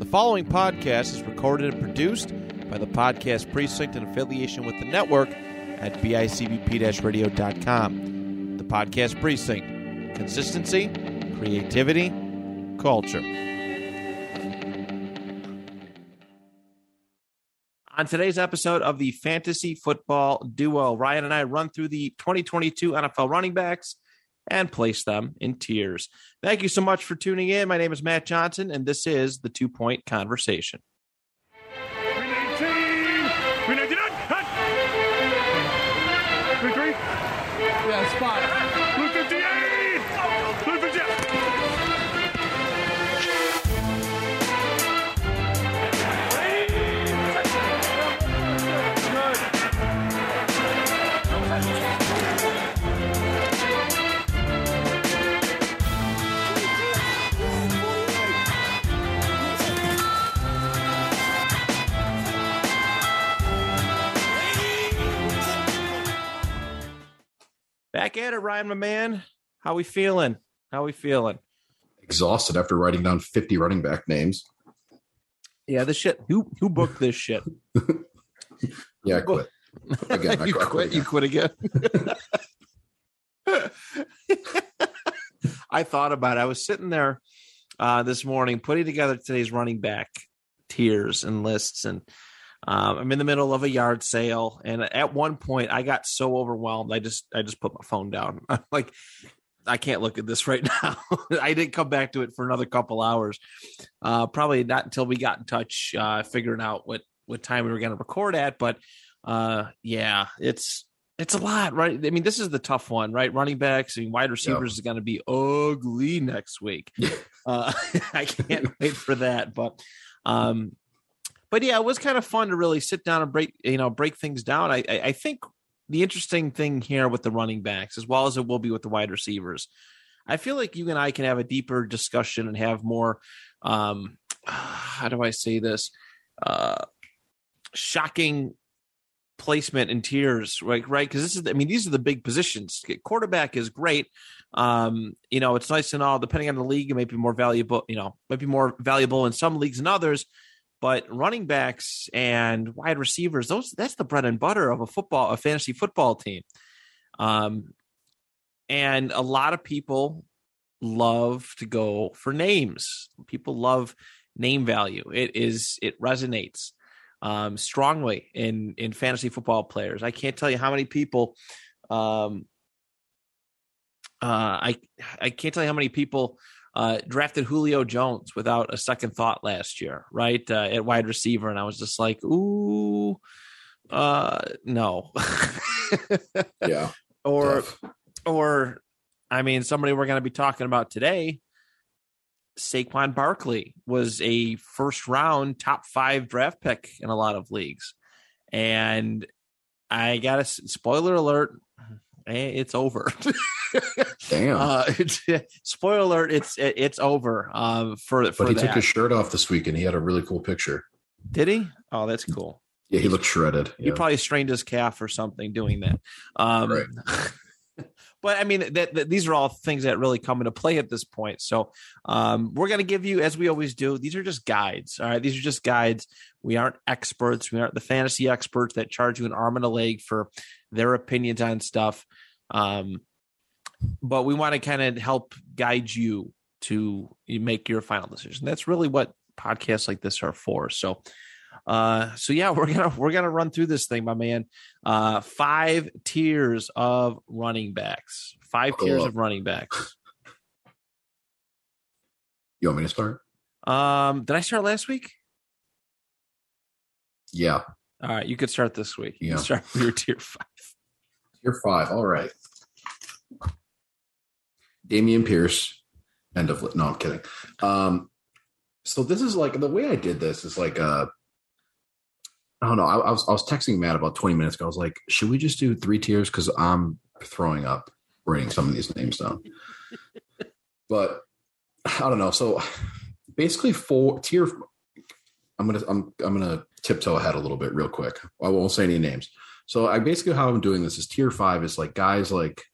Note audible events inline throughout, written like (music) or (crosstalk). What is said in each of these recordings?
The following podcast is recorded and produced by the Podcast Precinct in affiliation with the network at bicbp radio.com. The Podcast Precinct consistency, creativity, culture. On today's episode of the Fantasy Football Duo, Ryan and I run through the 2022 NFL running backs and place them in tiers. Thank you so much for tuning in. My name is Matt Johnson, and this is the Two Point Conversation. Back at it, Ryan, my man. How we feeling? How we feeling? exhausted after writing down 50 running back names. Yeah, this shit. Who who booked this shit? (laughs) Yeah, I quit. (laughs) Again, I you quit. You quit again. (laughs) I thought about it. I was sitting there uh, this morning putting together today's running back tiers and lists, and um, I'm in the middle of a yard sale. And at one point, I got so overwhelmed, I just I just put my phone down. (laughs) I'm like, I can't look at this right (laughs) now. I didn't come back to it for another couple hours. Uh, probably not until we got in touch, uh, figuring out what what time we were going to record at. But uh, yeah, it's it's a lot, right? I mean, this is the tough one, right? Running backs and wide receivers is going to be ugly next week. uh, (laughs) I can't wait for that. But um, but yeah, it was kind of fun to really sit down and break you know break things down. I I, think the interesting thing here with the running backs, as well as it will be with the wide receivers, I feel like you and I can have a deeper discussion and have more. Um, (sighs) how do I say this? Uh, shocking placement in tiers, right? Right, because this is, I mean, these are the big positions. Quarterback is great. Um, you know, it's nice and all. Depending on the league, it might be more valuable. You know, might be more valuable in some leagues than others. But running backs and wide receivers, those that's the bread and butter of a football, a fantasy football team. Um, and a lot of people love to go for names. People love name value. It is it resonates um, strongly in in fantasy football players. I can't tell you how many people. Um, uh, I I can't tell you how many people uh, drafted Julio Jones without a second thought last year, right uh, at wide receiver, and I was just like, ooh, uh, no, (laughs) Yeah. or tough. or I mean, somebody we're going to be talking about today. Saquon Barkley was a first round top five draft pick in a lot of leagues. And I got a spoiler alert, eh, it's over. Damn. (laughs) uh, (laughs) spoiler alert, it's it, it's over um, for for but he that. took his shirt off this week and he had a really cool picture. Did he? Oh, that's cool. Yeah, he looked shredded. He Yeah. probably strained his calf or something doing that. Um, Right. (laughs) but I mean, that, that these are all things that really come into play at this point. So um, we're going to give you, as we always do, these are just guides. All right, these are just guides. We aren't experts. We aren't the fantasy experts that charge you an arm and a leg for their opinions on stuff. Um, but we want to kind of help guide you to make your final decision. That's really what podcasts like this are for. So, uh, so yeah, (laughs) we're gonna we're gonna run through this thing, my man. Uh, five tiers of running backs. Five Buckle tiers of running backs. (laughs) You want me to start? Um, did I start last week? Yeah. All right, you could start this week. You Yeah. can start with your (laughs) tier five. You're five. All right. Dameon Pierce. End of no, I'm kidding. Um, so this is like the way I did this is like uh I don't know. I, I was I was texting Matt about 20 minutes ago. I was like, should we just do three tiers? Because I'm throwing up writing some of these names down. but I don't know. So basically four tier I'm gonna I'm I'm gonna tiptoe ahead a little bit real quick. I won't say any names. So I basically how I'm doing this is tier five is like guys like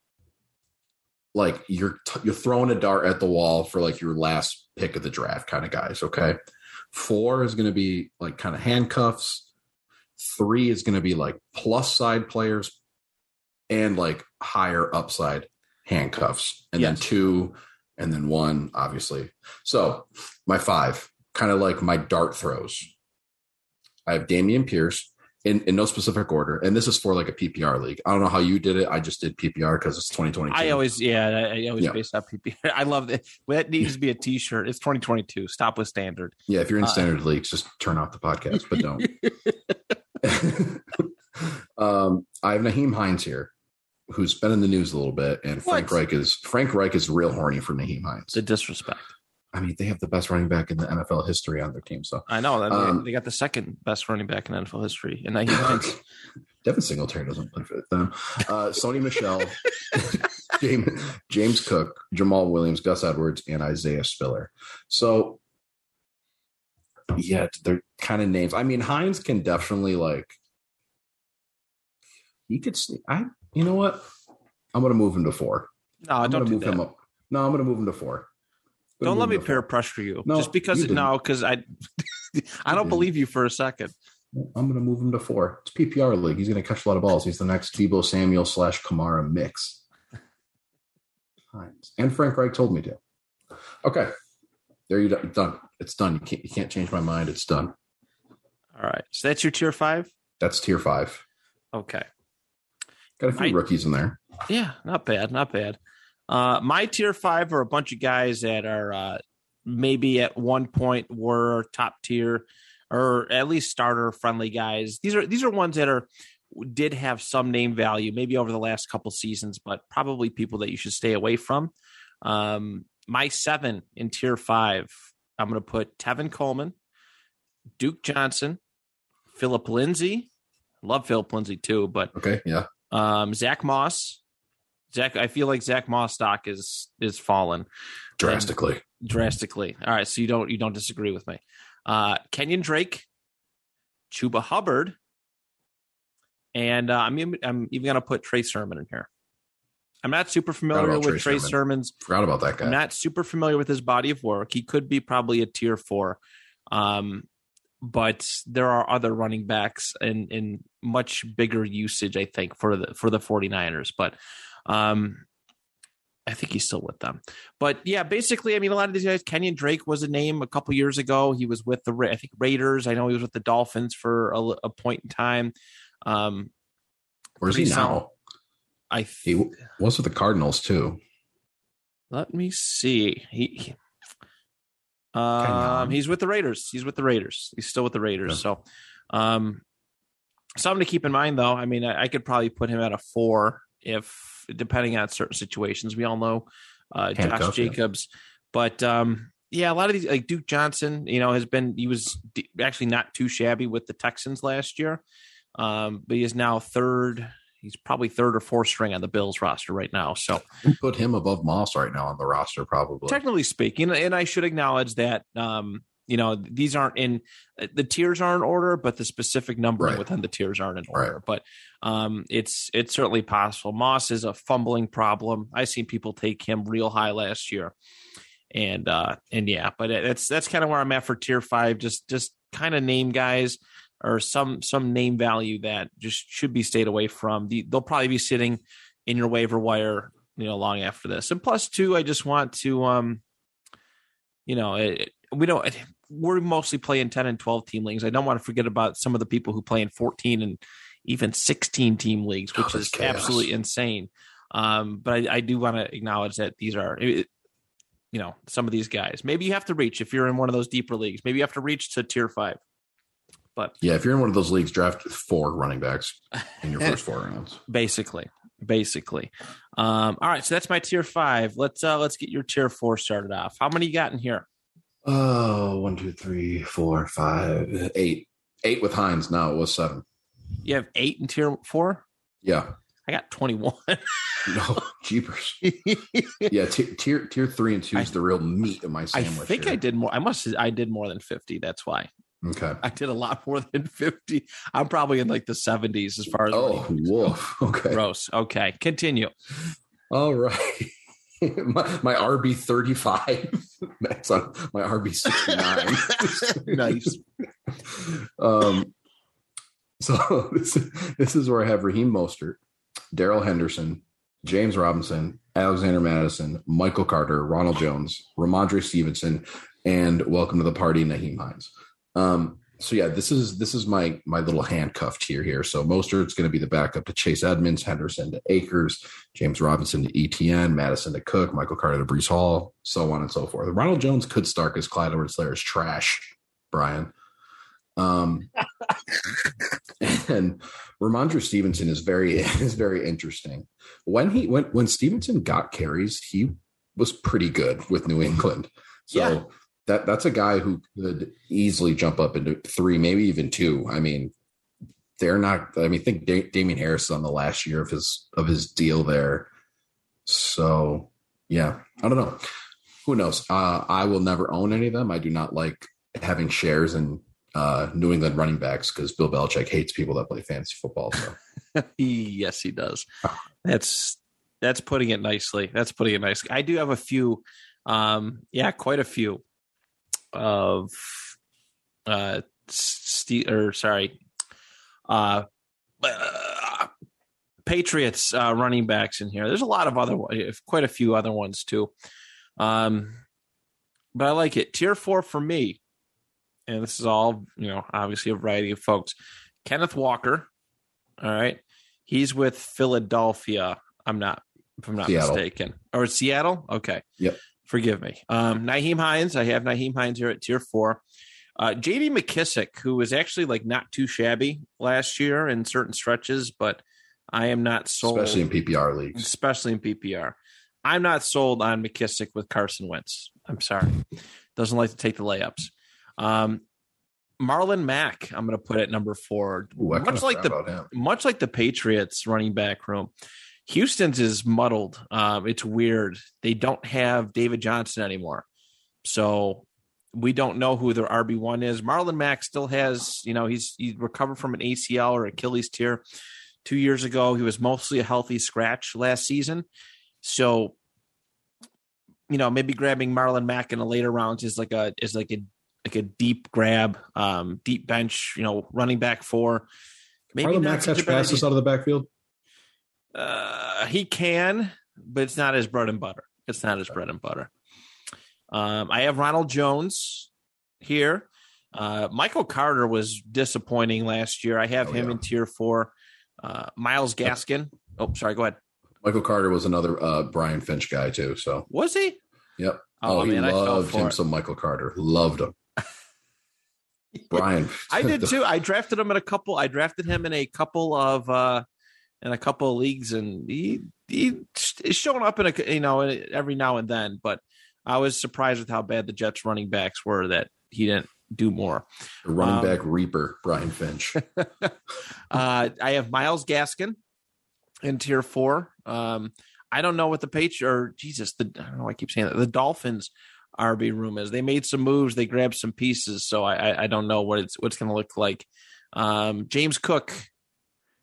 like you're t- you're throwing a dart at the wall for like your last pick of the draft kind of guys. Okay, Four is going to be like kind of handcuffs. Three is going to be like plus side players and like higher upside handcuffs. And then two and then one, obviously. So my five, kind of like my dart throws. I have Dameon Pierce in, in no specific order. And this is for like a PPR league. I don't know how you did it. I just did PPR because it's 2022. I always, yeah, I, always Yeah. base up PPR. (laughs) I love that. That needs to be a T-shirt. It's 2022. Stop with standard. Yeah, if you're in Uh, standard leagues, just turn off the podcast, but don't. (laughs) (laughs) um, I have Nyheim Hines here, who's been in the news a little bit, and Frank What? Reich is Frank Reich is real horny for Nyheim Hines. The disrespect. I mean, they have the best running back in the NFL history on their team. So I know Um, they got the second best running back in NFL history, and Nyheim Hines. Devin Singletary doesn't play for them. Uh, Sony Michel, (laughs) James, James Cook, Jamaal Williams, Gus Edwards, and Isaiah Spiller. So, yeah, they're kind of names. I mean, Hines can definitely like he could. sne- I, you know what? I'm going to move him to four. No, I'm don't going to do move that. him up. No, I'm going to move him to four. Don't let me peer pressure you. No, just because you no, because I, (laughs) I don't believe you for a second. I'm going to move him to four. It's PPR league. He's going to catch a lot of balls. He's the next Deebo Samuel slash Kamara mix. And Frank Reich told me to. Okay, there you go. Done. It's done. You can't you can't change my mind. It's done. All right, so that's your tier five. That's tier five. Okay. Got a few I- rookies in there. Yeah, not bad, not bad. Uh, my tier five are a bunch of guys that are uh, maybe at one point were top tier or at least starter friendly guys. These are these are ones that are did have some name value maybe over the last couple seasons, but probably people that you should stay away from. Um, my seven in tier five, I'm going to put Tevin Coleman, Duke Johnson, Philip Lindsay. Love Philip Lindsay too, but Okay, yeah. um, Zach Moss. Zach, I feel like Zach Moss stock is is fallen Drastically. drastically. All right, so you don't you don't disagree with me. Uh, Kenyan Drake, Chuba Hubbard, and uh, I'm even, I'm even gonna put Trey Sermon in here. I'm not super familiar with Trey Trey Sermon. Sermon's Forgot about that guy. I'm not super familiar with his body of work. He could be probably a tier four. Um, but there are other running backs in, in much bigger usage, I think, for the for the 49ers. But um I think he's still with them. But yeah, basically, I mean, a lot of these guys, Kenyan Drake was a name a couple years ago. He was with the I think Raiders. I know he was with the Dolphins for a, a point in time. Um, Where's he now? I He w- was with the Cardinals too. Let me see. He, he- um he's with the Raiders. He's with the Raiders. He's still with the Raiders. So um something to keep in mind though. I mean, I, I could probably put him at a four if depending on certain situations. We all know uh Josh Handcuff, yeah. Jacobs. But um yeah, a lot of these like Duke Johnson, you know, has been he was d- actually not too shabby with the Texans last year. Um, but he is now third. He's probably third or fourth string on the Bills roster right now. So Put him above Moss right now on the roster, probably. technically speaking and i should acknowledge that um you know these aren't in the tiers aren't in order but the specific numbering Right. within the tiers aren't in Right. order but um it's it's certainly possible. Moss is a fumbling problem. I've seen people take him real high last year. And uh and yeah but that's that's kind of where i'm at for tier five. Just just kind of name guys or some some name value that just should be stayed away from. The, they'll probably be sitting in your waiver wire you know long after this. And plus two i just want to um you know it, we don't we're mostly playing 10 and 12 team leagues. I don't want to forget about some of the people who play in 14 and even 16 team leagues Oh, which that's is chaos. absolutely insane. Um but i, I do want to acknowledge that these are it- you know some of these guys. Maybe you have to reach if you're in one of those deeper leagues. Maybe you have to reach to tier five. But yeah, if you're in one of those leagues, draft four running backs in your (laughs) first four rounds. basically basically. Um all right so that's my tier five. Let's uh let's get your tier four started off. How many you got in here Oh, one, two, three, four, five, uh, eight. Eight with Hines. Now it was seven. you have eight in tier four Yeah. i got 21 (laughs) No, jeepers. (laughs) Yeah, t- tier tier three and two is the real meat of my sandwich. i think here. i did more i must i did more than 50 that's why Okay. i did a lot more than 50 i'm probably in like the 70s as far as Oh, running backs go. woof. (laughs) Okay. gross okay continue All right. (laughs) my, my RB thirty five. (laughs) That's on my RB sixty nine. (laughs) Nice. um, so this this is where I have Raheem Mostert, Darrell Henderson, James Robinson, Alexander Mattison, Michael Carter, Ronald Jones, Rhamondre Stevenson, and welcome to the party, Nyheim Hines. Um, so yeah, this is this is my my little handcuffed tier here. So Mostert's going to be the backup to Chase Edmonds, Henderson to Akers, James Robinson to Etienne, Mattison to Cook, Michael Carter to Breece Hall, so on and so forth. Ronald Jones could start because Clyde Edwards-Helaire is trash, Brian. Um, and Rhamondre Stevenson is very (laughs) is very interesting. When he when when Stevenson got carries, he was pretty good with New England. So Yeah. That that's a guy who could easily jump up into three, maybe even two. I mean, they're not. I mean, think da- Damien Harris is on the last year of his of his deal there. So yeah, I don't know. Who knows? Uh, I will never own any of them. I do not like having shares in uh, New England running backs because Bill Belichick hates people that play fantasy football. So (laughs) yes, he does. That's that's putting it nicely. That's putting it nicely. I do have a few, um, yeah, quite a few of uh, Ste- or sorry, uh, uh, Patriots uh, running backs in here. There's a lot of other, quite a few other ones too. Um, but I like it. Tier four for me, and this is all you know. Obviously, a variety of folks. Kenneth Walker. All right, he's with Philadelphia. I'm not, if I'm not Seattle. mistaken, or Seattle. Okay. Yep. Forgive me. Um, Nyheim Hines. I have Nyheim Hines here at tier four. Uh, JD McKissic, who was actually like not too shabby last year in certain stretches, but I am not sold, especially in PPR leagues, especially in PPR. I'm not sold on McKissic with Carson Wentz. I'm sorry. Doesn't like to take the layups. Um, Marlon Mack, I'm going to put at number four. Ooh, much like the forgot about him. much like the Patriots running back room. Houston's is muddled. Um, it's weird. They don't have David Johnson anymore, so we don't know who their RB one is. Marlon Mack still has, you know, he's he's recovered from an ACL or Achilles tear two years ago. He was mostly a healthy scratch last season, so you know maybe grabbing Marlon Mack in the later rounds is like a is like a like a deep grab, um, deep bench, you know, running back four. Maybe Marlon Mack catch passes idea. out of the backfield. Uh, he can, but it's not his bread and butter. It's not his bread and butter. Um, I have Ronald Jones here. Uh, Michael Carter was disappointing last year. I have Oh, him yeah. in tier four. Uh, Myles Gaskin. Oh, sorry. Go ahead. Michael Carter was another uh, Brian Finch guy too. So Was he? yep. Oh, Oh, he man, I loved him it. some Michael Carter. Loved him. (laughs) Brian. I did too. I drafted him in a couple. I drafted him in a couple of uh in a couple of leagues, and he he is showing up in a you know every now and then. But I was surprised with how bad the Jets running backs were that he didn't do more. The running Um, back reaper, Brian Finch. (laughs) uh, I have Myles Gaskin in tier four. Um, I don't know what the page or Jesus, the I don't know. why I keep saying that the Dolphins RB room is. They made some moves, they grabbed some pieces, so I I, I don't know what it's what's going to look like. Um, James Cook,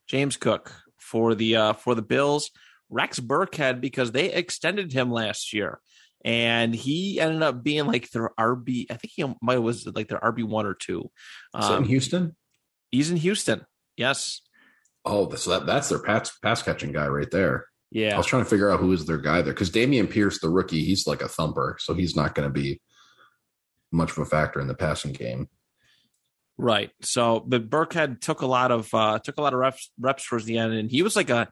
James Cook for the uh, for the Bills. Rex Burkhead because they extended him last year. And he ended up being like their RB. I think he might was like their RB one or two. Is that in Um, Houston? he's in Houston. Yes. Oh, so that, that's their pass pass catching guy right there. Yeah, I was trying to figure out who is their guy there because Dameon Pierce, the rookie, he's like a thumper, so he's not going to be much of a factor in the passing game. Right. So, but Burkhead took a lot of uh took a lot of reps reps towards the end, and he was like a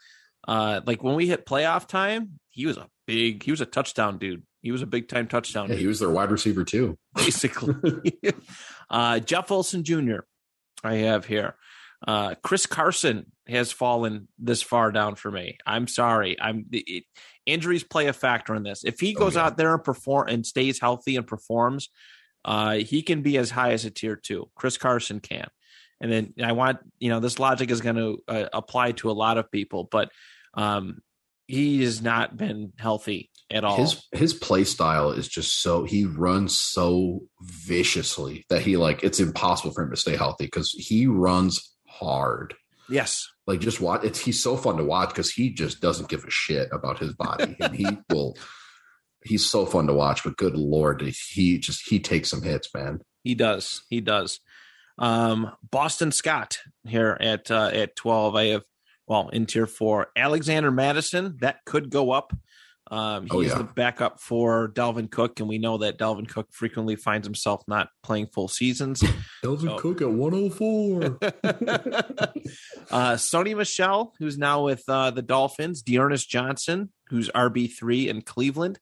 uh like when we hit playoff time, he was a big he was a touchdown dude. He was a big time touchdown Yeah, dude, he was their wide receiver too. (laughs) basically. (laughs) uh Jeff Wilson Jr. I have here. Uh Chris Carson has fallen this far down for me. I'm sorry. I'm it, injuries play a factor in this. If he Oh, goes yeah. out there and perform and stays healthy and performs, uh, he can be as high as a tier two. Chris Carson can. And then I want, you know, this logic is going to uh, apply to a lot of people, but um, he has not been healthy at all. His his play style is just so he runs so viciously that he like it's impossible for him to stay healthy because he runs hard. yes. Like just watch it's he's so fun to watch because he just doesn't give a shit about his body and he (laughs) will he's so fun to watch. But good lord, he just he takes some hits, man. He does. He does. Um, Boston Scott here at uh, at twelve. I have well in tier four. Alexander Mattison that could go up. Um, he's Oh, yeah. the backup for Dalvin Cook, and we know that Dalvin Cook frequently finds himself not playing full seasons. (laughs) Delvin Oh. Cook at 104. (laughs) uh, Sony Michel, who's now with uh, the Dolphins, D'Ernest Johnson, who's RB three in Cleveland,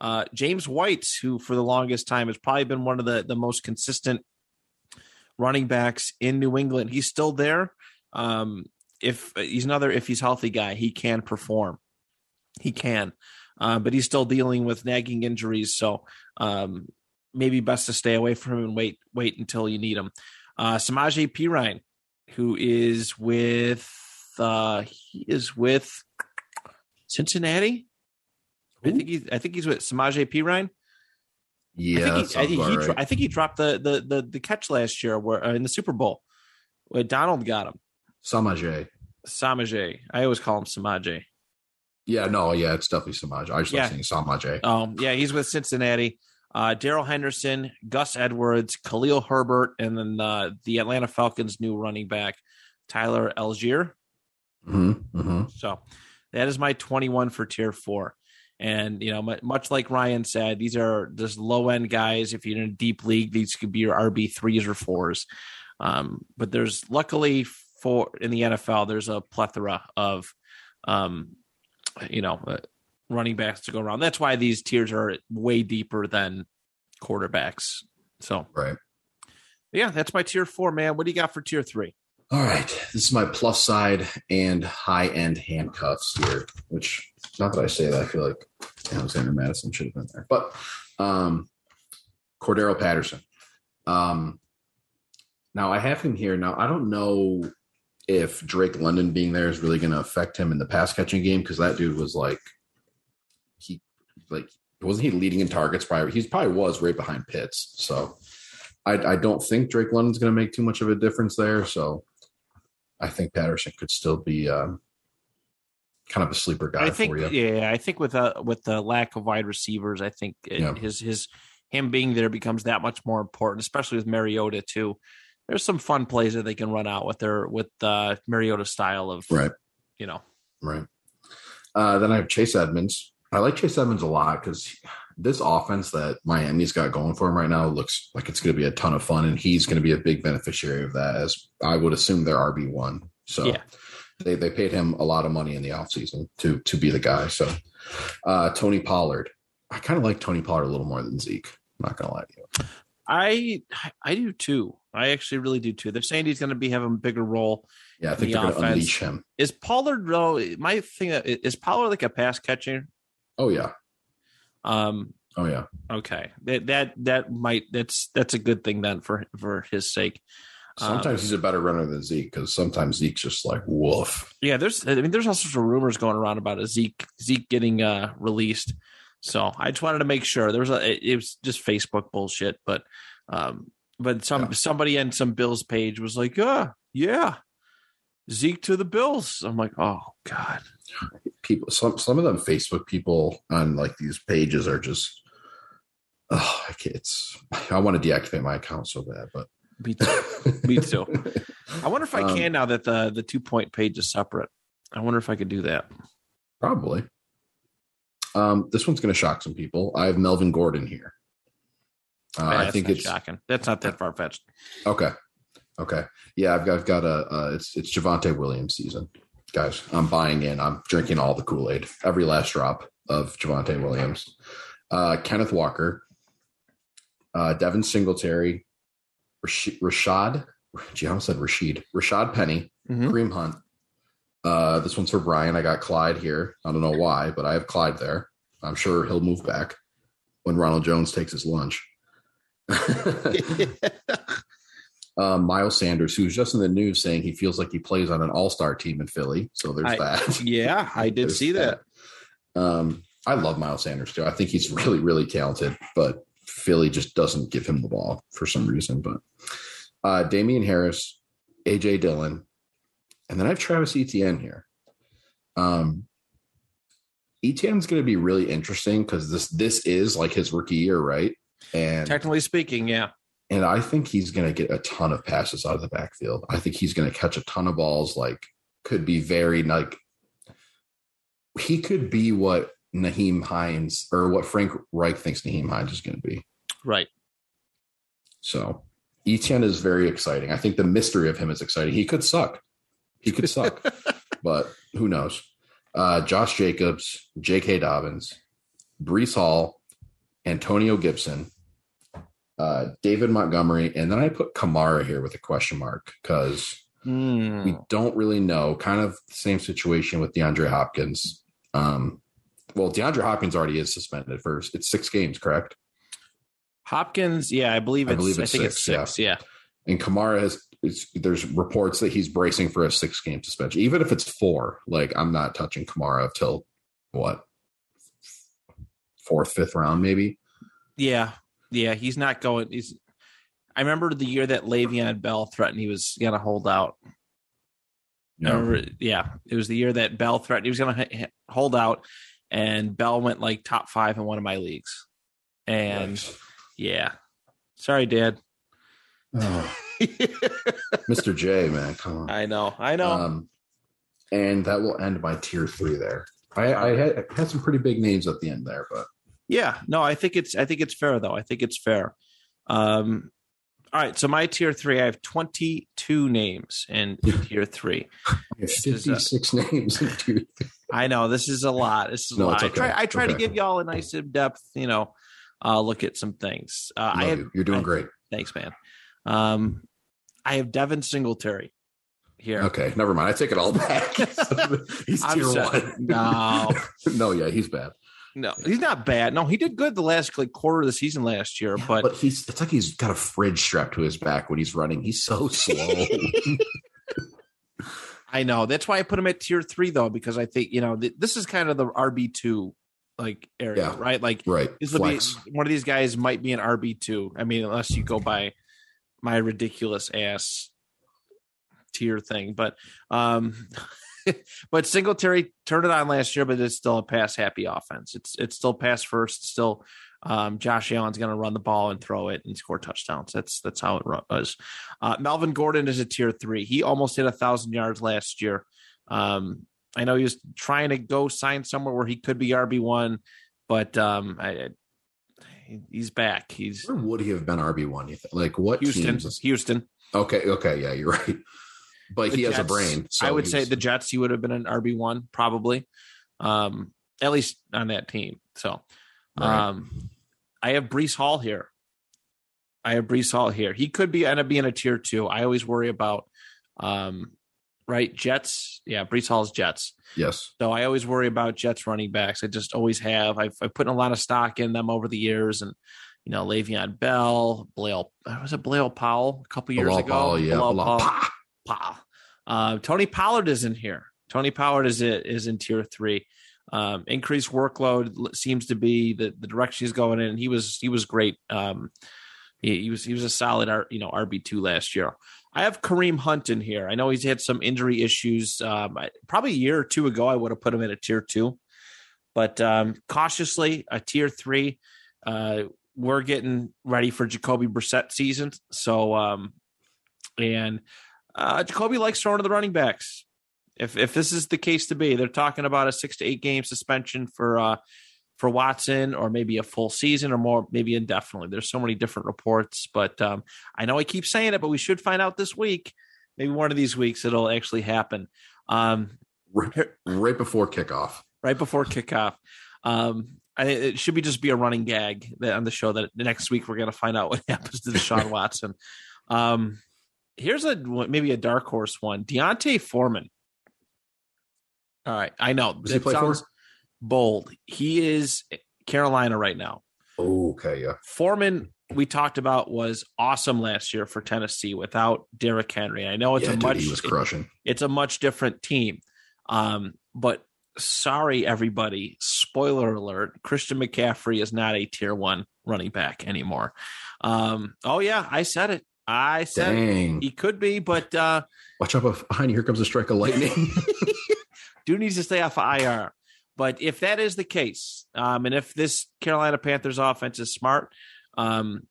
uh, James White, who for the longest time has probably been one of the the most consistent running backs in New England. He's still there. Um, if he's another, if he's healthy guy, he can perform. He can, uh, but he's still dealing with nagging injuries. So um, maybe best to stay away from him and wait wait until you need him. Uh, Samaje Perine, who is with uh, he is with Cincinnati. I think he's I think he's with Samaje Perine. yeah, I think he, I think, he right. I think he dropped the the the, the catch last year where uh, in the Super Bowl where Donald got him. Samaje. Samaje. I always call him Samaje. Yeah, no, yeah, it's definitely Samaje. I just Yeah. like saying Samaje. Um, yeah, he's with Cincinnati. Uh, Darrell Henderson, Gus Edwards, Khalil Herbert, and then uh, the Atlanta Falcons' new running back, Tyler Allgeier. hmm hmm So that is my 21 for tier four. And, you know, much like Ryan said, these are just low end guys. If you're in a deep league, these could be your RB threes or fours. Um, but there's luckily for in the NFL, there's a plethora of, um, you know, uh, running backs to go around. That's why these tiers are way deeper than quarterbacks. So, Right. yeah, that's my tier four, man. What do you got for tier three? All right. This is my plus side and high end handcuffs here, which not that I say that, I feel like Alexander Mattison should have been there. But um Cordarrelle Patterson. Um now I have him here. Now I don't know if Drake London being there is really gonna affect him in the pass catching game because that dude was like he like wasn't he leading in targets prior? He probably was right behind Pitts. So I, I don't think Drake London's going to make too much of a difference there. So I think Patterson could still be um, kind of a sleeper guy I think, for you. yeah, I think with uh with the lack of wide receivers, I think it, Yeah. his his him being there becomes that much more important, especially with Mariota too. There's some fun plays that they can run out with their with uh, Mariota style of Right. you know. Right. Uh, then I have Chase Edmonds. I like Chase Edmonds a lot because this offense that Miami's got going for him right now looks like it's going to be a ton of fun, and he's going to be a big beneficiary of that, as I would assume they're RB one. So Yeah. They they paid him a lot of money in the offseason to to be the guy. So uh, Tony Pollard, I kind of like Tony Pollard a little more than Zeke. I'm not gonna lie to you. I I do too. I actually really do too. They're saying he's going to be having a bigger role. Yeah, I think The they're going to unleash him. Is Pollard though? My thing uh, is Pollard like a pass catcher. Oh yeah, Um. oh yeah. Okay. That that that might that's that's a good thing then for for his sake. Um, Sometimes he's a better runner than Zeke because sometimes Zeke's just like woof. Yeah, there's I mean there's all sorts of rumors going around about a Zeke Zeke getting uh released. So I just wanted to make sure there was a it, it was just Facebook bullshit, but um but some Yeah. somebody on some Bills page was like, "Yeah, yeah. Zeke to the Bills." I'm like, "Oh god." people some some of them facebook people on like these pages are just oh I can't, it's i want to deactivate my account so bad but Me too. Me too. I wonder if I Um, can now that the the two point page is separate. I wonder if I could do that. probably um this one's going to shock some people i have melvin gordon here uh, i think it's shocking. That's not that far fetched. okay okay yeah i've got i've got a uh, it's it's javonte williams season guys i'm buying in i'm drinking all the kool-aid every last drop of javonte williams uh kenneth walker uh devin singletary rashad gee, i almost said rashid rashaad penny Mhm. Kareem Hunt. Uh, this one's for Brian. I got Clyde here. I don't know why, but I have Clyde there. I'm sure he'll move back when Ronald Jones takes his lunch. (laughs) uh, Miles Sanders, who's just in the news saying he feels like he plays on an all star team in Philly. So there's I- that. (laughs) yeah, I did see that. Um, I love Miles Sanders too. I think he's really, really talented, but Philly just doesn't give him the ball for some reason. But uh, Damien Harris, AJ Dillon, and then I have Travis Etienne here. Um, Etienne's going to be really interesting because this this is like his rookie year, right? And Technically speaking, yeah. and I think he's going to get a ton of passes out of the backfield. I think he's going to catch a ton of balls. Like, could be very like he could be what Nyheim Hines or what Frank Reich thinks Nyheim Hines is going to be. Right. So Etienne is very exciting. I think the mystery of him is exciting. He could suck. He could suck, (laughs) but who knows? Uh, Josh Jacobs, J.K. Dobbins, Breece Hall, Antonio Gibson, uh, David Montgomery, and then I put Kamara here with a question mark because Hmm. we don't really know. Kind of the same situation with DeAndre Hopkins. Um, well, DeAndre Hopkins already is suspended for it's six games, correct? Hopkins, yeah, I believe I it's. I, believe it's think six, it's six. Yeah. And Kamara has it's, there's reports that he's bracing for a six game suspension, even if it's four. Like I'm not touching Kamara till what fourth, fifth round, maybe. yeah, yeah, He's not going. He's. I remember the year that Le'Veon Bell threatened he was going to hold out. I remember- yeah, it was the year that Bell threatened he was going to hold out, and Bell went like top five in one of my leagues. And Yikes. yeah, sorry, Dad. Oh, (laughs) Mr. J, man, come on. I know, I know. Um, and that will end my tier three there. I, I had, had some pretty big names at the end there, but Yeah, no, I think it's I think it's fair though. I think it's fair. Um all right, so my tier three, I have 22 names in (laughs) tier three. I have is, uh, 56 names in tier three. I know this is a lot. This is No, a lot. it's I try okay. I try to give y'all a nice in depth, you know, uh look at some things. Uh I have you. You're doing I- great. thanks, man. Um I have Devin Singletary here. Okay, never mind. I take it all back. (laughs) (laughs) he's tier one. No. no, yeah, he's bad. No, he's not bad. No, he did good the last like quarter of the season last year, but, But he's it's like he's got a fridge strapped to his back when he's running. He's so slow. (laughs) I know that's why I put him at tier three though, because I think you know th- this is kind of the RB two like area, Yeah. right? Like right. this will be one of these guys might be an RB two. I mean, unless you go by my ridiculous ass tier thing, but um, (laughs) (laughs) but Singletary turned it on last year, but it's still a pass happy offense. It's it's still pass first. Still, um, Josh Allen's going to run the ball and throw it and score touchdowns. That's that's how it was. Uh, Melvin Gordon is a tier three. He almost hit a thousand yards last year. Um, I know he was trying to go sign somewhere where he could be RB one, but um, I, he's back. He's Where would he have been RB one? You think? Like what Houston. teams? Houston. Okay, okay, yeah, you're (laughs) right. But The he has a brain. So I would say the Jets. He would have been an RB one probably, um, at least on that team. So, Right. um, I have Breece Hall here. I have Breece Hall here. He could be end up being a tier two. I always worry about, um, right Jets. Yeah, Breece Hall's Jets. yes. So I always worry about Jets running backs. I just always have. I've, I've put in a lot of stock in them over the years, and you know, Le'Veon Bell, Blale, was it Blale Powell a couple years Bilal ago? Powell, yeah. Bilal Bilal- Powell. Uh, Tony Pollard is in here. Tony Pollard is it is in tier three. Um, increased workload seems to be the, the direction he's going in. He was he was great. Um, he, he was he was a solid R, you know RB two last year. I have Kareem Hunt in here. I know he's had some injury issues. Um, probably a year or two ago, I would have put him in a tier two, but um, cautiously a tier three. Uh, we're getting ready for Jacoby Brissett season, so um, and uh, Jacoby likes throwing to the running backs. If if this is the case to be, they're talking about a six to eight game suspension for uh, for Watson, or maybe a full season, or more, maybe indefinitely. There's so many different reports, but um, I know I keep saying it, but we should find out this week. Maybe one of these weeks it'll actually happen. Um, Right, right before kickoff. right before kickoff. Um, I, it should be just be a running gag that on the show that next week we're going to find out what (laughs) happens to Deshaun (laughs) Watson. Um, here's a maybe a dark horse one: D'Onta Foreman. All right, I know Does he play for? bold. He is Carolina right now. Okay, yeah. Foreman, we talked about, was awesome last year for Tennessee without Derrick Henry. I know it's yeah, a dude, much he was crushing. it's a much different team. Um, but sorry, everybody. Spoiler alert: Christian McCaffrey is not a tier one running back anymore. Um, oh yeah, I said it. I said. Dang. he could be, but uh, Watch out behind you. Here comes a strike of lightning. (laughs) (laughs) dude needs to stay off of IR. But if that is the case, um, and if this Carolina Panthers offense is smart, um,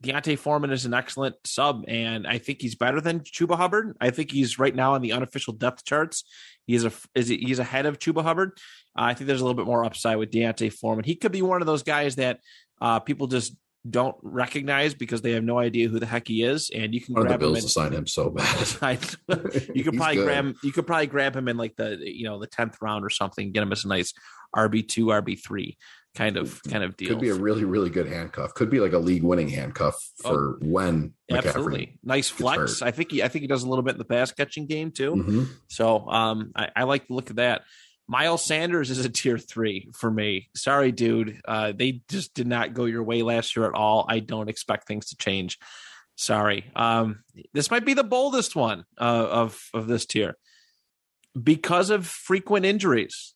D'Onta Foreman is an excellent sub, and I think he's better than Chuba Hubbard. I think he's right now on the unofficial depth charts. He's a is he's ahead of Chuba Hubbard. Uh, I think there's a little bit more upside with D'Onta Foreman. He could be one of those guys that uh, people just don't recognize because they have no idea who the heck he is, and you can of the grab him. Bills to sign him so bad. (laughs) (laughs) You could probably good. grab him, you could probably grab him in like the you know the tenth round or something, get him as a nice RB two, RB three kind of kind of deal. Could be a really, really good handcuff. Could be like a league winning handcuff for when McCaffrey. Oh, Absolutely nice flex. I think he I think he does a little bit in the pass catching game too. Mhm. So um, I, I like the look of that. Miles Sanders is a tier three for me. Sorry, dude. Uh, they just did not go your way last year at all. I don't expect things to change. Sorry. Um, this might be the boldest one uh, of of this tier because of frequent injuries.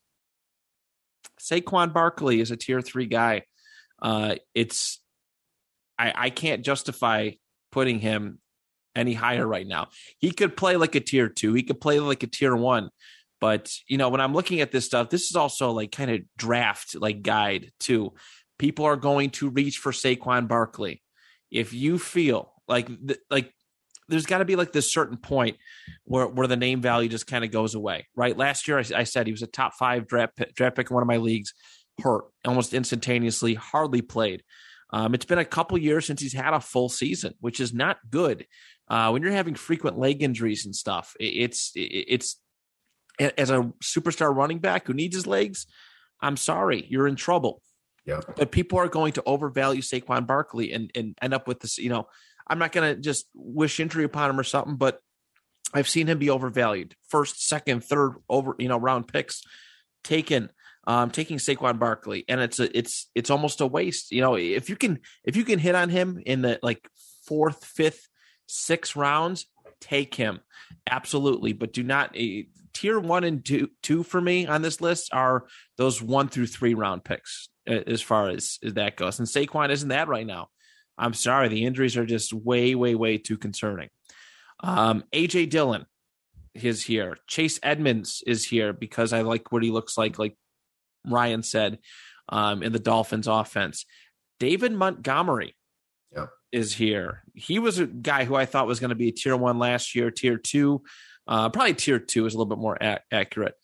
Saquon Barkley is a tier three guy. Uh, it's I, I can't justify putting him any higher right now. He could play like a tier two. He could play like a tier one. But you know, when I'm looking at this stuff, this is also like kind of draft like guide too. People are going to reach for Saquon Barkley. If you feel like like there's got to be like this certain point where where the name value just kind of goes away, right? Last year, I, I said he was a top five draft pick, draft pick in one of my leagues, hurt almost instantaneously, hardly played. Um, it's been a couple years since he's had a full season, which is not good. Uh, when you're having frequent leg injuries and stuff, it, it's it, it's as a superstar running back who needs his legs. I'm sorry, you're in trouble. Yeah. But people are going to overvalue Saquon Barkley and and end up with this. You know, I'm not going to just wish injury upon him or something, but I've seen him be overvalued. First, second, third over, you know, round picks taken um taking Saquon Barkley and it's a it's it's almost a waste. You know, if you can if you can hit on him in the like fourth, fifth, sixth rounds, take him. Absolutely, but do not eh, tier 1 and 2 2 for me on this list are those 1 through 3 round picks as far as, as that goes. And Saquon isn't that right now. I'm sorry, the injuries are just way way way too concerning. Um, AJ Dillon is here. Chase Edmonds is here because I like what he looks like, like Ryan said, um, in the Dolphins offense. David Montgomery Yep. is here. He was a guy who I thought was going to be a tier one last year, tier two, uh, probably tier two is a little bit more ac- accurate.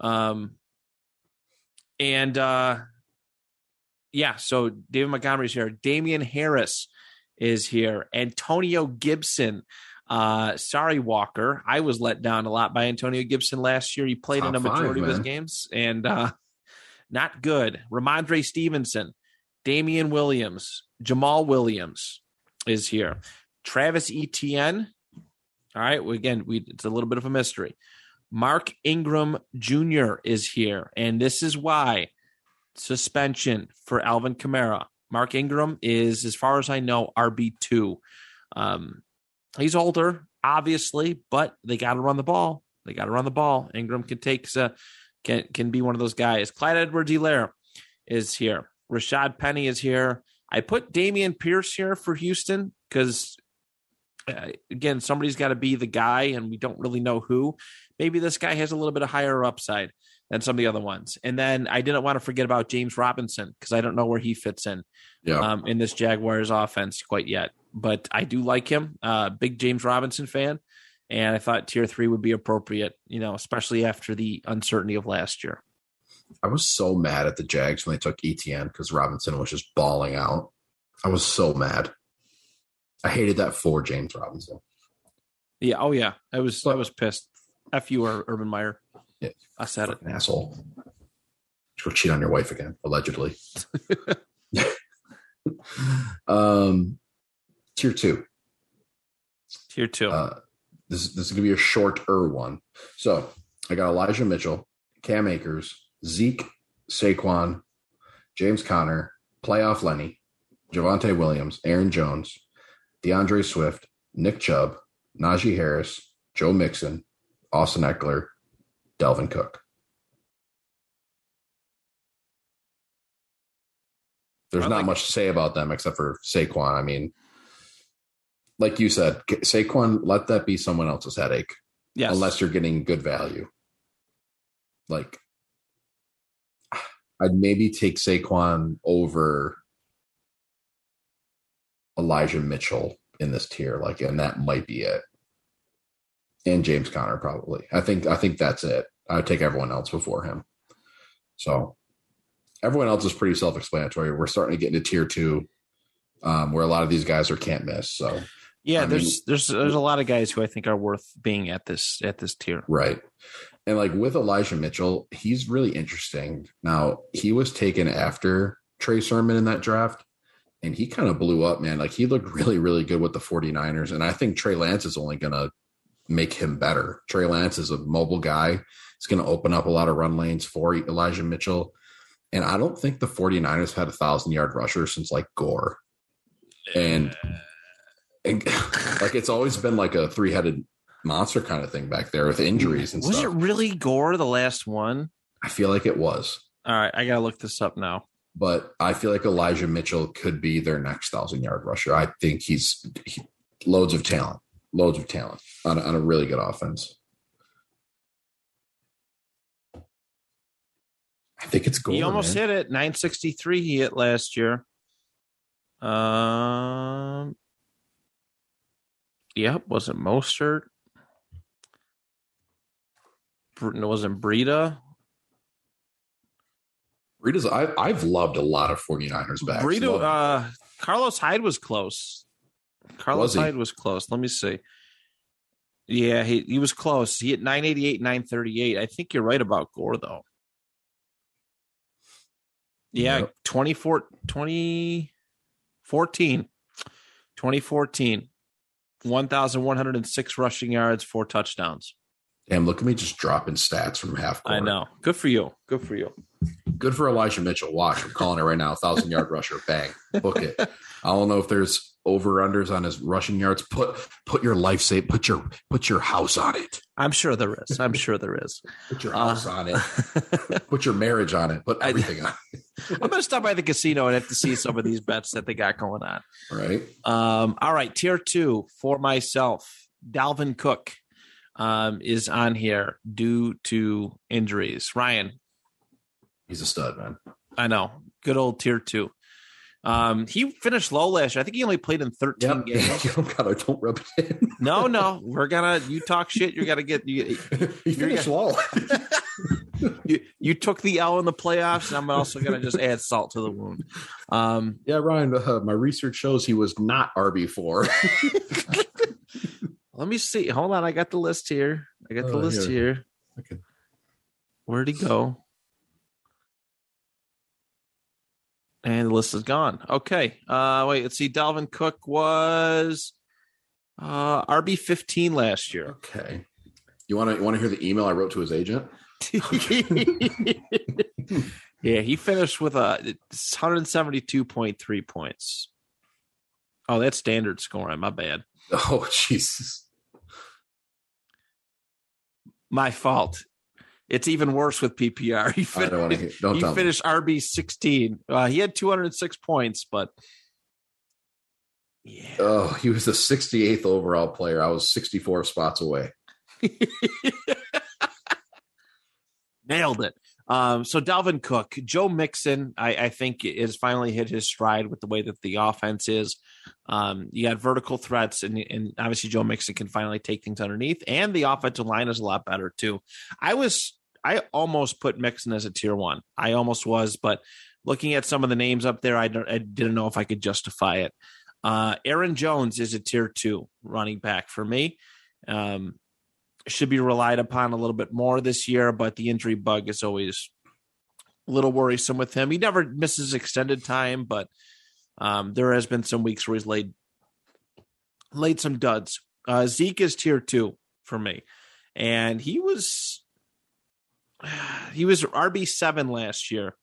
Um, and uh, yeah, so David Montgomery's here. Damien Harris is here. Antonio Gibson. Uh, sorry, Walker. I was let down a lot by Antonio Gibson last year. He played in a majority five, of his games and uh, not good. Rhamondre Stevenson, Damien Williams, Jamaal Williams is here. Travis Etienne. All right. Well, again, we it's a little bit of a mystery. Mark Ingram Jr. is here, and this is why suspension for Alvin Kamara. Mark Ingram is, as far as I know, RB two. Um, he's older, obviously, but they got to run the ball. They got to run the ball. Ingram can take uh, can can be one of those guys. Clyde Edwards Helaire is here. Rashaad Penny is here. I put Dameon Pierce here for Houston because uh, again, somebody's got to be the guy, and we don't really know who. Maybe this guy has a little bit of higher upside than some of the other ones. And then I didn't want to forget about James Robinson because I don't know where he fits in Yeah. um, in this Jaguars offense quite yet. But I do like him. Uh, big James Robinson fan, and I thought tier three would be appropriate. You know, especially after the uncertainty of last year. I was so mad at the Jags when they took Etienne because Robinson was just bawling out. I was so mad. I hated that for James Robinson. Yeah. Oh yeah. I was I was pissed. F you or Urban Meyer. Yeah. I said it. Asshole. Go cheat on your wife again, allegedly. (laughs) (laughs) um, tier two. Tier two. Uh, this, this is going to be a shorter one. So I got Elijah Mitchell, Cam Akers, Zeke, Saquon, James Conner, Playoff Lenny, Javonte Williams, Aaron Jones, D'Andre Swift, Nick Chubb, Najee Harris, Joe Mixon, Austin Ekeler, Dalvin Cook. There's not like much to say about them except for Saquon. I mean, like you said, Saquon, let that be someone else's headache yes. unless you're getting good value. Like (sighs) I'd maybe take Saquon over Elijah Mitchell in this tier, like, and that might be it. And James Conner probably. I think I think that's it. I would take everyone else before him. So everyone else is pretty self-explanatory. We're starting to get into tier two, um, where a lot of these guys are can't miss. So Yeah, I there's mean- there's there's a lot of guys who I think are worth being at this at this tier. Right. And like with Elijah Mitchell, he's really interesting. Now, he was taken after Trey Sermon in that draft, and he kind of blew up, man. Like he looked really, really good with the 49ers. And I think Trey Lance is only going to make him better. Trey Lance is a mobile guy. It's going to open up a lot of run lanes for Elijah Mitchell. And I don't think the 49ers had a thousand yard rusher since like Gore. And, and (laughs) like it's always been like a three headed monster kind of thing back there with injuries and Was stuff. it really Gore the last one? I feel like it was, All right, I gotta look this up now. But I feel like Elijah Mitchell could be their next thousand yard rusher. I think he's he, loads of talent, loads of talent on a, on a really good offense. I think it's Gore. he almost man. hit it. 963 he hit last year. Um Yep, was it Mostert? Wasn't Breida? Breida's, I, I've loved a lot of 49ers backs. Breida, uh, Carlos Hyde was close. Carlos Was? Hyde was close. Let me see. Yeah, he, he was close. He hit 988, 938. I think you're right about Gore, though. Yeah, Yep. 24, 2014. 2014. 1,106 rushing yards, four touchdowns. Damn, look at me just dropping stats from half court. I know. Good for you. Good for you. Good for Elijah Mitchell. Watch, I'm calling it right now. Thousand yard rusher. Bang. Book it. I don't know if there's over unders on his rushing yards. Put put your life save. Put your put your house on it. I'm sure there is. I'm sure there is. Put your Uh, house on it. Put your marriage on it. Put I- everything on. It. I'm going to stop by the casino and have to see some of these bets that they got going on. It, right. Um, all right, tier two for myself. Dalvin Cook um, is on here due to injuries. Ryan, He's a stud, man. I know, good old tier two. Um, he finished low last year. I think he only played in 13 (laughs) games. oh God, I don't rub it in. No, no, we're gonna. You talk shit. You're gonna get. You, (laughs) he finished low. (laughs) you, you took the L in the playoffs, and I'm also gonna just add salt to the wound. Um, yeah, Ryan. Uh, my research shows he was not RB four. Let me see. Hold on, I got the list here. I got the Oh, list here. here. Okay. Where'd he go? And the list is gone. Okay. Uh wait, let's see. Dalvin Cook was uh RB fifteen last year. Okay. You want to you want to hear the email I wrote to his agent? (laughs) yeah, he finished with a 172.3 points. Oh, that's standard scoring. My bad. (laughs) Oh Jesus. My fault. It's even worse with PPR. (laughs) He I don't finished, hear. Don't he finished RB 16. Uh, he had 206 points, but yeah. Oh, he was the 68th overall player. I was 64 spots away. (laughs) Nailed it. Um, so Dalvin Cook, Joe Mixon, I, I think is finally hit his stride with the way that the offense is. Um, you got vertical threats, and, and obviously Joe Mixon can finally take things underneath, and the offensive line is a lot better too. I was, I almost put Mixon as a tier one. I almost was, but looking at some of the names up there, I, I didn't know if I could justify it. Uh, Aaron Jones is a tier two running back for me. Um, should be relied upon a little bit more this year, but the injury bug is always a little worrisome with him. He never misses extended time, but um, there has been some weeks where he's laid laid some duds. Uh, Zeke is tier two for me, and he was (sighs) he was RB seven last year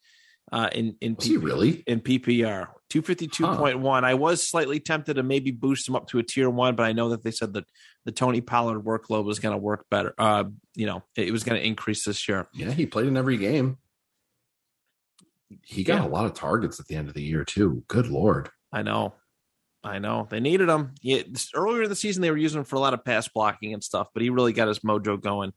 uh, in in Was he really? in PPR. 252.1. I was slightly tempted to maybe boost him up to a tier one, but I know that they said that the Tony Pollard workload was going to work better. Uh, you know, it was going to increase this year. Yeah, he played in every game. He got Yeah. a lot of targets at the end of the year too. Good lord. I know. I know. They needed him. He, earlier in the season, they were using him for a lot of pass blocking and stuff, but he really got his mojo going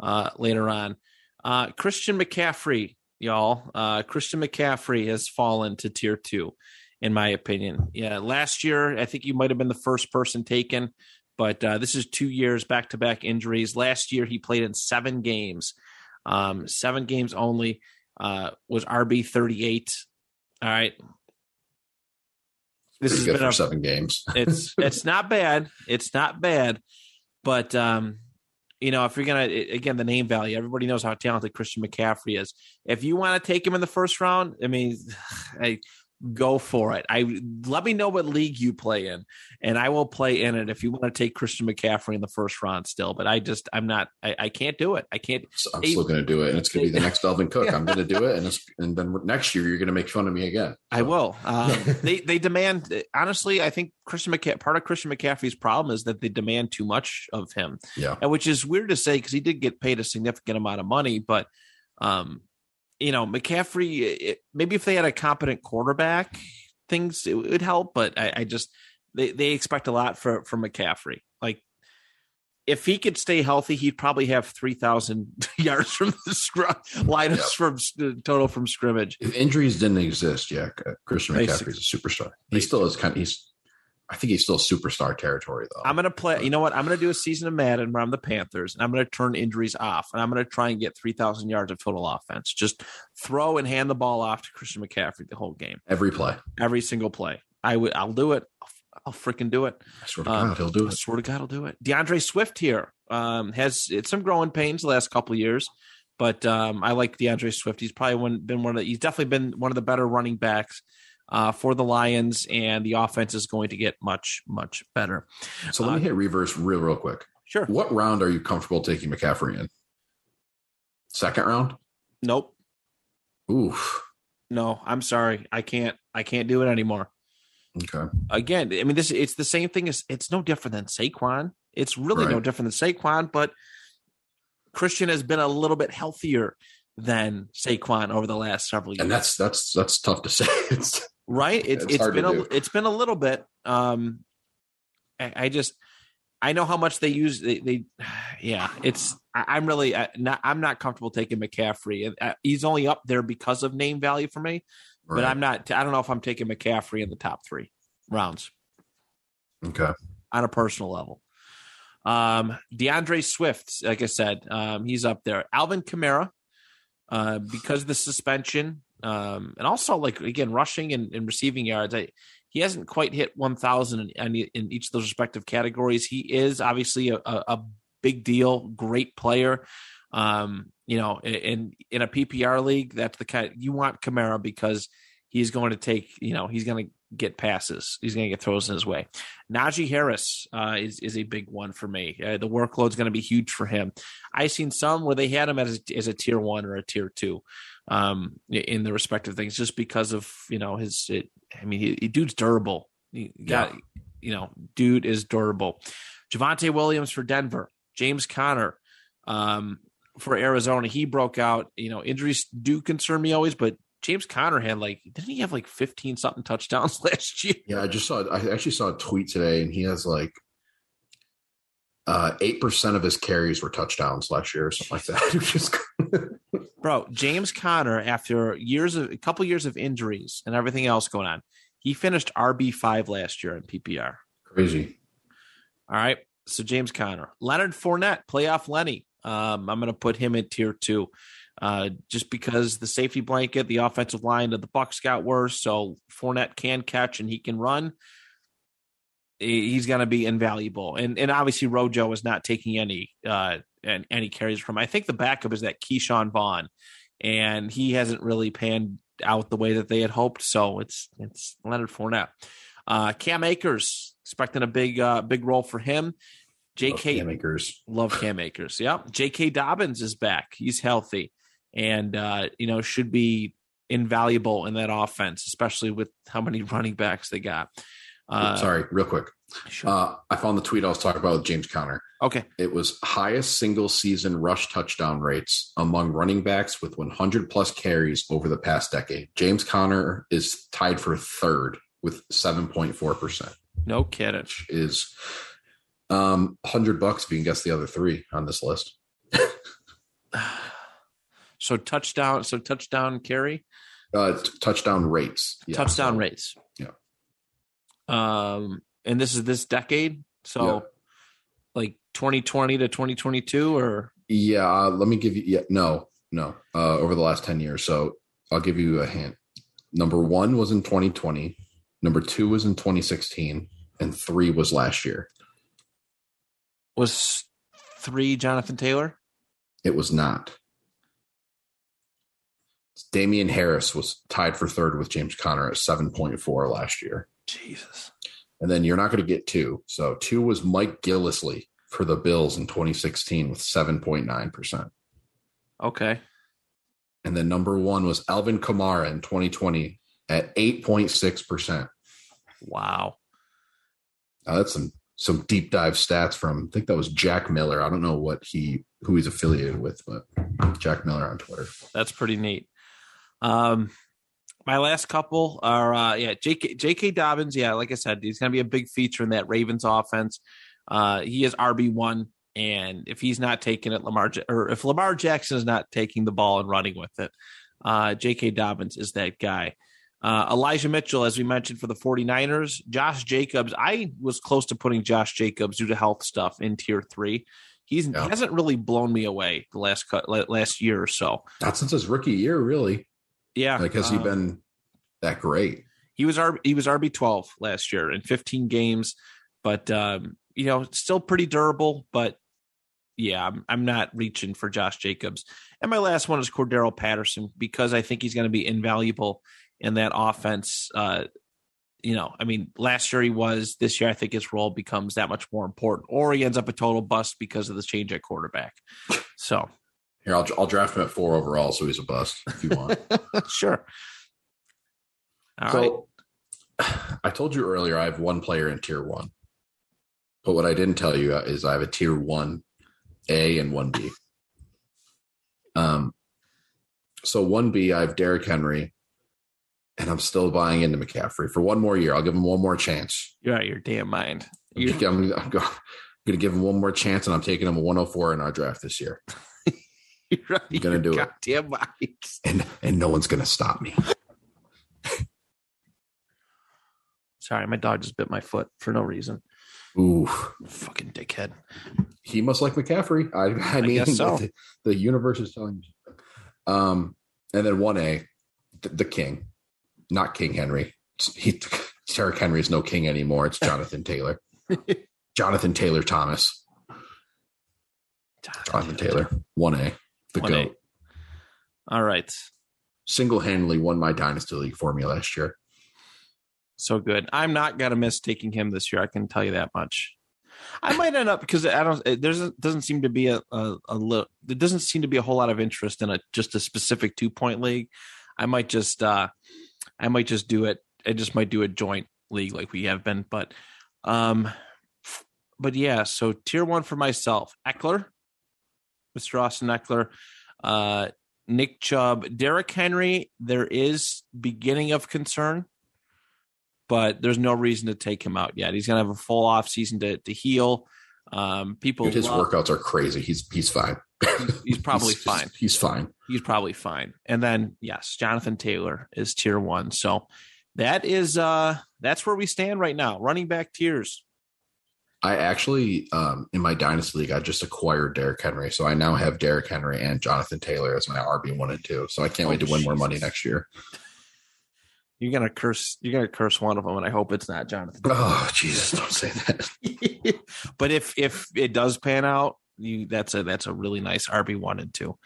uh, later on. Uh, Christian McCaffrey y'all. Uh, Christian McCaffrey has fallen to tier two, in my opinion. Yeah, last year I think you might have been the first person taken, but uh, this is two years back to back injuries. Last year he played in seven games, um, seven games only. Uh, was RB thirty eight. All right. This Pretty has good been for a seven games. (laughs) it's it's not bad. It's not bad, but um, you know, if you're gonna again the name value, everybody knows how talented Christian McCaffrey is. If you want to take him in the first round, I mean, (sighs) I go for it. I let me know what league you play in, and I will play in it if you want to take Christian McCaffrey in the first round still. But I just I'm not. I, I can't do it. I can't. So I'm still going to do it, and it's going to be the next Dalvin Cook. (laughs) I'm going to do it, and it's, and then next year you're going to make fun of me again. I will. (laughs) Um, they they demand honestly. I think Christian McCaffrey. Part of Christian McCaffrey's problem is that they demand too much of him. Yeah, and which is weird to say because he did get paid a significant amount of money, but um, you know, McCaffrey. It, maybe if they had a competent quarterback, things it would help. But I, I just they they expect a lot for for McCaffrey. Like if he could stay healthy, he'd probably have three thousand (laughs) yards from the scrum lineups Yep. from uh, total from scrimmage. if injuries didn't exist, yeah, Christian McCaffrey is a superstar. He still is kind of he's. I think he's still superstar territory though. I'm gonna play. You know what? I'm gonna do a season of Madden where I'm the Panthers, and I'm gonna turn injuries off, and I'm gonna try and get 3,000 yards of total offense. Just throw and hand the ball off to Christian McCaffrey the whole game, Every play. every single play. I would. I'll do it. I'll, I'll freaking do it. I swear to Um, God, he'll do I it. swear to God, I'll do it. D'Andre Swift here um, has it's some growing pains the last couple of years, but um, I like D'Andre Swift. He's probably one, been one of the, he's definitely been one of the better running backs uh, for the Lions, and the offense is going to get much much better. So let me hit reverse real, real quick. Sure. What round are you comfortable taking McCaffrey in? Second round? Nope. Oof. No, I'm sorry. I can't. I can't do it anymore. Okay. Again, I mean, this it's the same thing as it's no different than Saquon. It's really no different than Saquon, but Christian has been a little bit healthier than Saquon over the last several years. And that's that's that's tough to (laughs) say. It's right. It's It's it's been a it's been a little bit. Um, I, I just I know how much they use. They, they (sighs) yeah. It's I, I'm really uh, not. I'm not comfortable taking McCaffrey. Uh, He's only up there because of name value for me. but. I'm not. I don't know if I'm taking McCaffrey in the top three rounds okay. on a personal level. Um, D'Andre Swift, like I said, um, he's up there. Alvin Kamara, uh, because of the suspension, um, and also like again rushing and, and receiving yards. I, he hasn't quite hit 1,000 in, in, each of those respective categories. He is obviously a, a, a big deal, great player. Um, you know, in in a PPR league, that's the kind you want Kamara because he's going to take. You know, he's going to get passes. He's going to get throws in his way. Najee Harris uh, is is a big one for me. Uh, the workload's going to be huge for him. I've seen some where they had him as a, as a tier one or a tier two um, in the respective things, just because of you know his. It, I mean, he, he dude's durable. He got you know, dude is durable. Javonte Williams for Denver. James Conner um, for Arizona. He broke out. You know, injuries do concern me always, but James Conner had like didn't he have like fifteen something touchdowns (laughs) last year? Yeah, I just saw. I actually saw a tweet today, and he has like uh, eight percent of his carries were touchdowns last year, or something like that. (laughs) It was just Bro, James Conner, after years of a couple years of injuries and everything else going on, he finished RB five last year in PPR. crazy. All right. So James Conner, Leonard Fournette, playoff Lenny. Um, I'm going to put him in tier two, uh, just because the safety blanket, the offensive line of the Bucs got worse. So Fournette can catch and he can run. He's going to be invaluable, and and obviously Rojo is not taking any uh and he carries from. I think the backup is that Ke'Shawn Vaughn, and he hasn't really panned out the way that they had hoped. So it's it's Leonard Fournette. Uh, Cam Akers expecting a big uh, big role for him. J.K. Cam Makers. Love Cam Akers. Yep. J.K. Dobbins is back. He's healthy, and uh, you know should be invaluable in that offense, especially with how many (laughs) running backs they got. Uh, Sorry, real quick. Sure. Uh, I found the tweet I was talking about with James Conner. okay. It was highest single season rush touchdown rates among running backs with 100 plus carries over the past decade. James Conner is tied for third with 7.4%, No kidding. which is um 100 bucks if you can guess the other three on this list. (sighs) So touchdown. So touchdown carry. Uh, t- touchdown rates. Yeah, touchdown so- rates. Yeah. Um, and this is this decade. So Yeah. like 2020 to 2022 or Yeah, uh, let me give you. Yeah, no, no. Uh, over the last ten years, so I'll give you a hint. Number one was in 2020. Number two was in 2016, and three was last year. was three Jonathan Taylor? It was not. Damien Harris was tied for third with James Conner at 7.4 last year. Jesus. And then you're not going to get two. So two was Mike Gillislee for the Bills in 2016 with 7.9%. Okay. And then number one was Alvin Kamara in 2020 at 8.6%. Wow. Now that's some some deep dive stats from I think that was Jack Miller. I don't know what he who he's affiliated with, but Jack Miller on Twitter. That's pretty neat. Um, my last couple are uh, yeah, J.K. J.K. Dobbins. Yeah, like I said, he's going to be a big feature in that Ravens offense. Uh, he is RB one, and if he's not taking it, Lamar or if Lamar Jackson is not taking the ball and running with it, uh, J.K. Dobbins is that guy. Uh, Elijah Mitchell, as we mentioned for the 49ers, Josh Jacobs. I was close to putting Josh Jacobs due to health stuff in tier three. He's Yeah. he hasn't really blown me away the last cut last year or so. Not since his rookie year, really. Yeah, Like has he um, been that great? He was R he was RB twelve last year in fifteen games, but um, you know still pretty durable. But yeah, I'm I'm not reaching for Josh Jacobs. And my last one is Cordarrelle Patterson because I think he's going to be invaluable in that offense. Uh, you know, I mean, last year he was. This year, I think his role becomes that much more important, or he ends up a total bust because of the change at quarterback. So Here, I'll I'll draft him at four overall, so he's a bust if you want. (laughs) sure. All right. so (sighs) I told you earlier I have one player in tier one, but what I didn't tell you is I have a tier one A and one B. (laughs) Um, so one B I have Derrick Henry, and I'm still buying into McCaffrey for one more year. I'll give him one more chance. You're out of your damn mind. I'm, You- I'm, I'm going to give him one more chance, and I'm taking him a 104 in our draft this year, (laughs) (laughs) You're gonna do it. goddamn mind. and and no one's going to stop me. (laughs) Sorry, my dog just bit my foot for no reason. Ooh, Fucking dickhead. he must like McCaffrey. I, I mean, (laughs) so. the, the universe is telling you. Um, and then one A, the, the King, not King Henry. He, Derrick Henry is no king anymore. It's Jonathan Taylor. Jonathan Taylor Thomas. Jonathan Taylor, one A, the 1A. goat. All right. Single handedly won my dynasty league for me last year. So good. I'm not gonna miss taking him this year. I can tell you that much. I might end up because I don't. It there's doesn't seem to be a a, a li- there doesn't seem to be a whole lot of interest in a just a specific two point league. I might just uh I might just do it. I just might do a joint league like we have been, but um, but yeah. So tier one for myself, Ekeler, Mr. Austin Ekeler, uh, Nick Chubb, Derrick Henry. There is beginning of concern but there's no reason to take him out yet. He's going to have a full off season to, to heal. Um, people, Dude, his love- workouts are crazy. He's he's fine. he's probably (laughs) He's- fine. He's fine. He's probably fine. And then yes, Jonathan Taylor is tier one. So that is uh that's where we stand right now. Running back tiers. I actually, um, in my dynasty league, I just acquired Derrick Henry, so I now have Derrick Henry and Jonathan Taylor as my RB one and two. So I can't Oh, wait to win more money next year. You're gonna curse. You're gonna curse one of them, and I hope it's not Jonathan. Oh Jesus! Don't say that. (laughs) but if if it does pan out, you that's a that's a really nice RB one and two.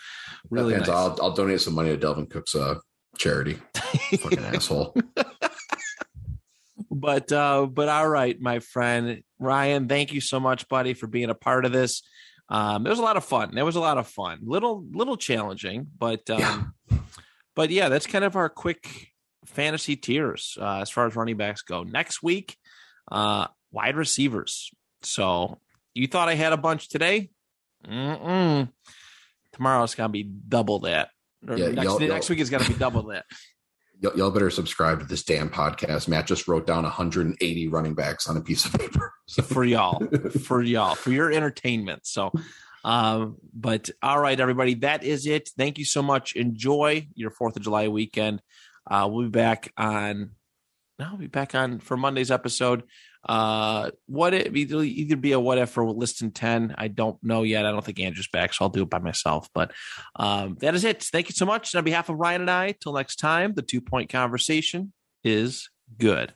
Really nice. I'll, I'll donate some money to Dalvin Cook's uh, charity. (laughs) Fucking asshole. (laughs) but uh but all right my friend. Ryan thank you so much buddy for being a part of this. Um it was a lot of fun. It was a lot of fun. Little little challenging but um but yeah that's kind of our quick fantasy tiers uh, as far as running backs go. Next week uh wide receivers. So you thought i had a bunch today? Mm-mm. tomorrow's gonna be double that. Or Yeah, next, y'all- next y'all- week is gonna be double that Y- y'all better subscribe to this damn podcast. Matt just wrote down 180 running backs on a piece of paper. (laughs) So, for y'all for y'all for your entertainment so Um, but all right, everybody, that is it. Thank you so much. Enjoy your Fourth of July weekend. Uh, we'll be back on. We'll be back on for Monday's episode. Uh, what it either, be a what if or listen ten. I don't know yet. I don't think Andrew's back, so I'll do it by myself. But um, that is it. Thank you so much. And on behalf of Ryan and I, till next time, the two point conversation is good.